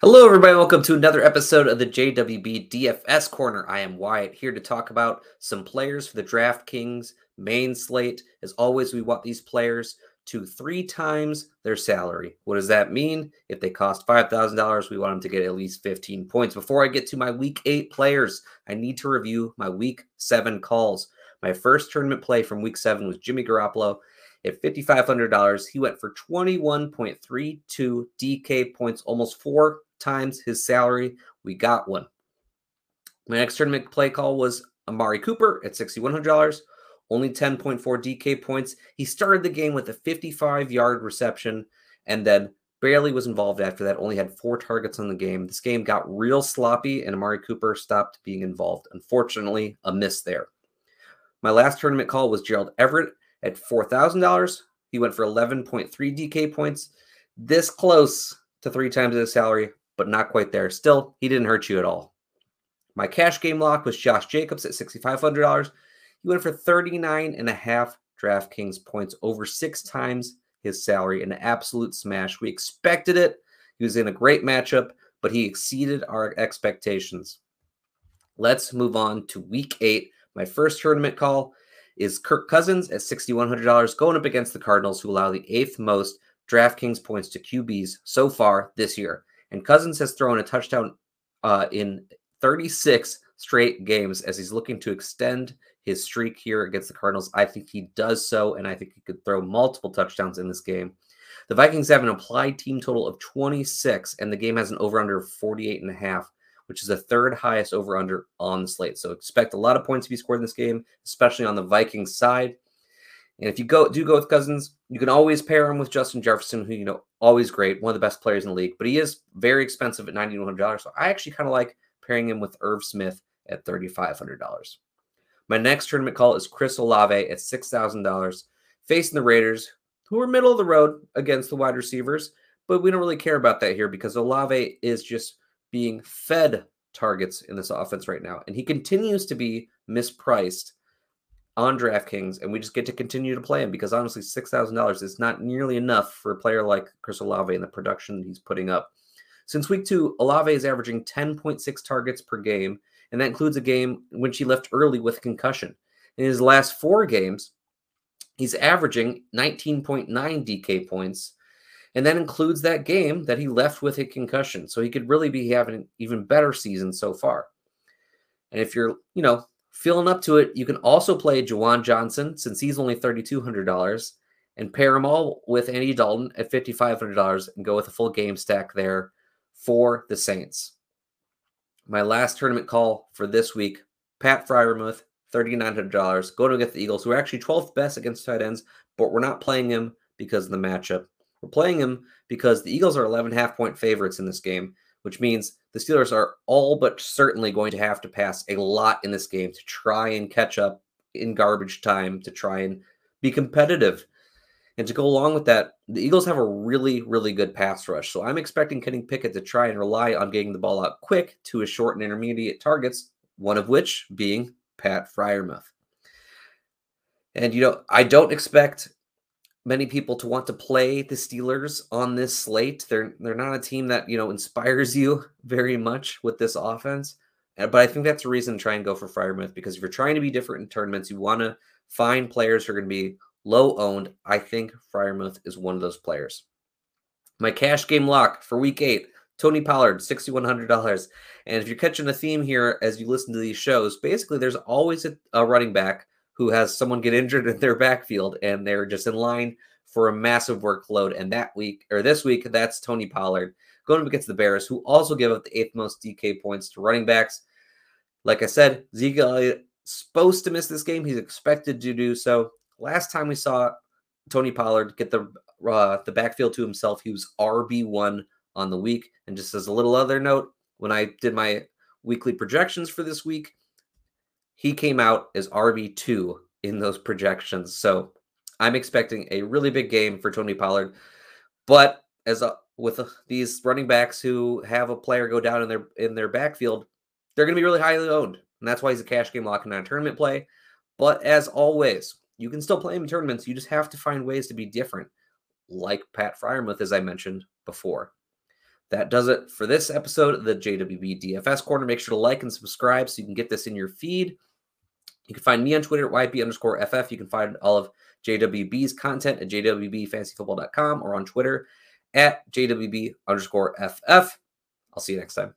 Hello, everybody. Welcome to another episode of the JWB DFS Corner. I am Wyatt here to talk about some players for the DraftKings main slate. As always, we want these players to three times their salary. What does that mean? If they cost $5,000, we want them to get at least 15 points. Before I get to my week eight players, I need to review my week seven calls. My first tournament play from week seven was Jimmy Garoppolo at $5,500. He went for 21.32 DK points, almost four times his salary. We got one. My next tournament play call was Amari Cooper at $6,100, only 10.4 DK points. He started the game with a 55 yard reception and then barely was involved after that, only had four targets on the game. This game got real sloppy and Amari Cooper stopped being involved. Unfortunately, a miss there. My last tournament call was Gerald Everett at $4,000. He went for 11.3 DK points, this close to three times his salary, but not quite there. Still, he didn't hurt you at all. My cash game lock was Josh Jacobs at $6,500. He went for 39 and a half DraftKings points, over six times his salary, an absolute smash. We expected it. He was in a great matchup, but he exceeded our expectations. Let's move on to week eight. My first tournament call is Kirk Cousins at $6,100 going up against the Cardinals, who allow the eighth most DraftKings points to QBs so far this year. And Cousins has thrown a touchdown uh, in 36 straight games as he's looking to extend his streak here against the Cardinals. I think he does so, and I think he could throw multiple touchdowns in this game. The Vikings have an applied team total of 26, and the game has an over under 48 and a half which is the third highest over under on the slate. So expect a lot of points to be scored in this game, especially on the Vikings side. And if you go do go with Cousins, you can always pair him with Justin Jefferson, who you know always great, one of the best players in the league. But he is very expensive at ninety one hundred dollars. So I actually kind of like pairing him with Irv Smith at thirty five hundred dollars. My next tournament call is Chris Olave at six thousand dollars, facing the Raiders, who are middle of the road against the wide receivers. But we don't really care about that here because Olave is just being fed targets in this offense right now. And he continues to be mispriced on DraftKings, and we just get to continue to play him because honestly, $6,000 is not nearly enough for a player like Chris Olave and the production he's putting up. Since week two, Olave is averaging 10.6 targets per game, and that includes a game when she left early with concussion. In his last four games, he's averaging 19.9 DK points and that includes that game that he left with a concussion. So he could really be having an even better season so far. And if you're, you know, feeling up to it, you can also play Juwan Johnson since he's only $3,200 and pair them all with Andy Dalton at $5,500 and go with a full game stack there for the Saints. My last tournament call for this week, Pat Freiermuth, $3,900. Going get the Eagles, who are actually 12th best against tight ends, but we're not playing him because of the matchup. We're playing him because the Eagles are 11 half point favorites in this game, which means the Steelers are all but certainly going to have to pass a lot in this game to try and catch up in garbage time to try and be competitive. And to go along with that, the Eagles have a really, really good pass rush. So I'm expecting Kenny Pickett to try and rely on getting the ball out quick to his short and intermediate targets, one of which being Pat Freiermuth. And, you know, I don't expect many people to want to play the Steelers on this slate. They're they're not a team that you know inspires you very much with this offense. Uh, but I think that's a reason to try and go for Freiermuth because if you're trying to be different in tournaments, you want to find players who are going to be low owned. I think Freiermuth is one of those players. My cash game lock for week eight Tony Pollard, $6,100. And if you're catching a theme here as you listen to these shows, basically there's always a, a running back who has someone get injured in their backfield and they're just in line for a massive workload. And that week or this week, that's Tony Pollard going up against the Bears, who also give up the eighth most DK points to running backs. Like I said, Zeke Elliott supposed to miss this game. He's expected to do so. Last time we saw Tony Pollard get the uh, the backfield to himself, he was RB one on the week. And just as a little other note, when I did my weekly projections for this week, he came out as RB2 in those projections. So I'm expecting a really big game for Tony Pollard. But as a, with a, these running backs who have a player go down in their in their backfield, they're going to be really highly owned, and that's why he's a cash game lock and not a tournament play. But as always, you can still play him in tournaments. You just have to find ways to be different, like Pat Freiermuth, as I mentioned before. that does it for this episode of the JWB DFS Corner. Make sure to like and subscribe so you can get this in your feed. You can find me on Twitter at YP underscore FF. You can find all of JWB's content at jwbfantasyfootball.com or on Twitter at JWB underscore FF. I'll see you next time.